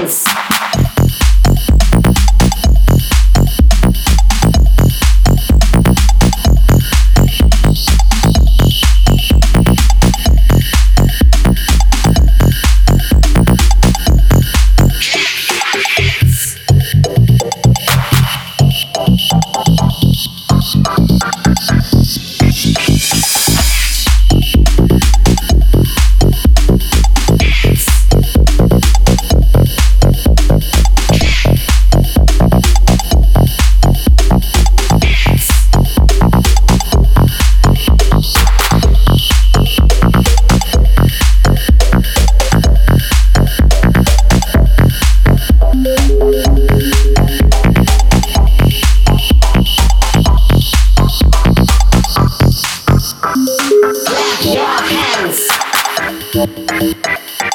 Deus. Clap your hands. Your hands.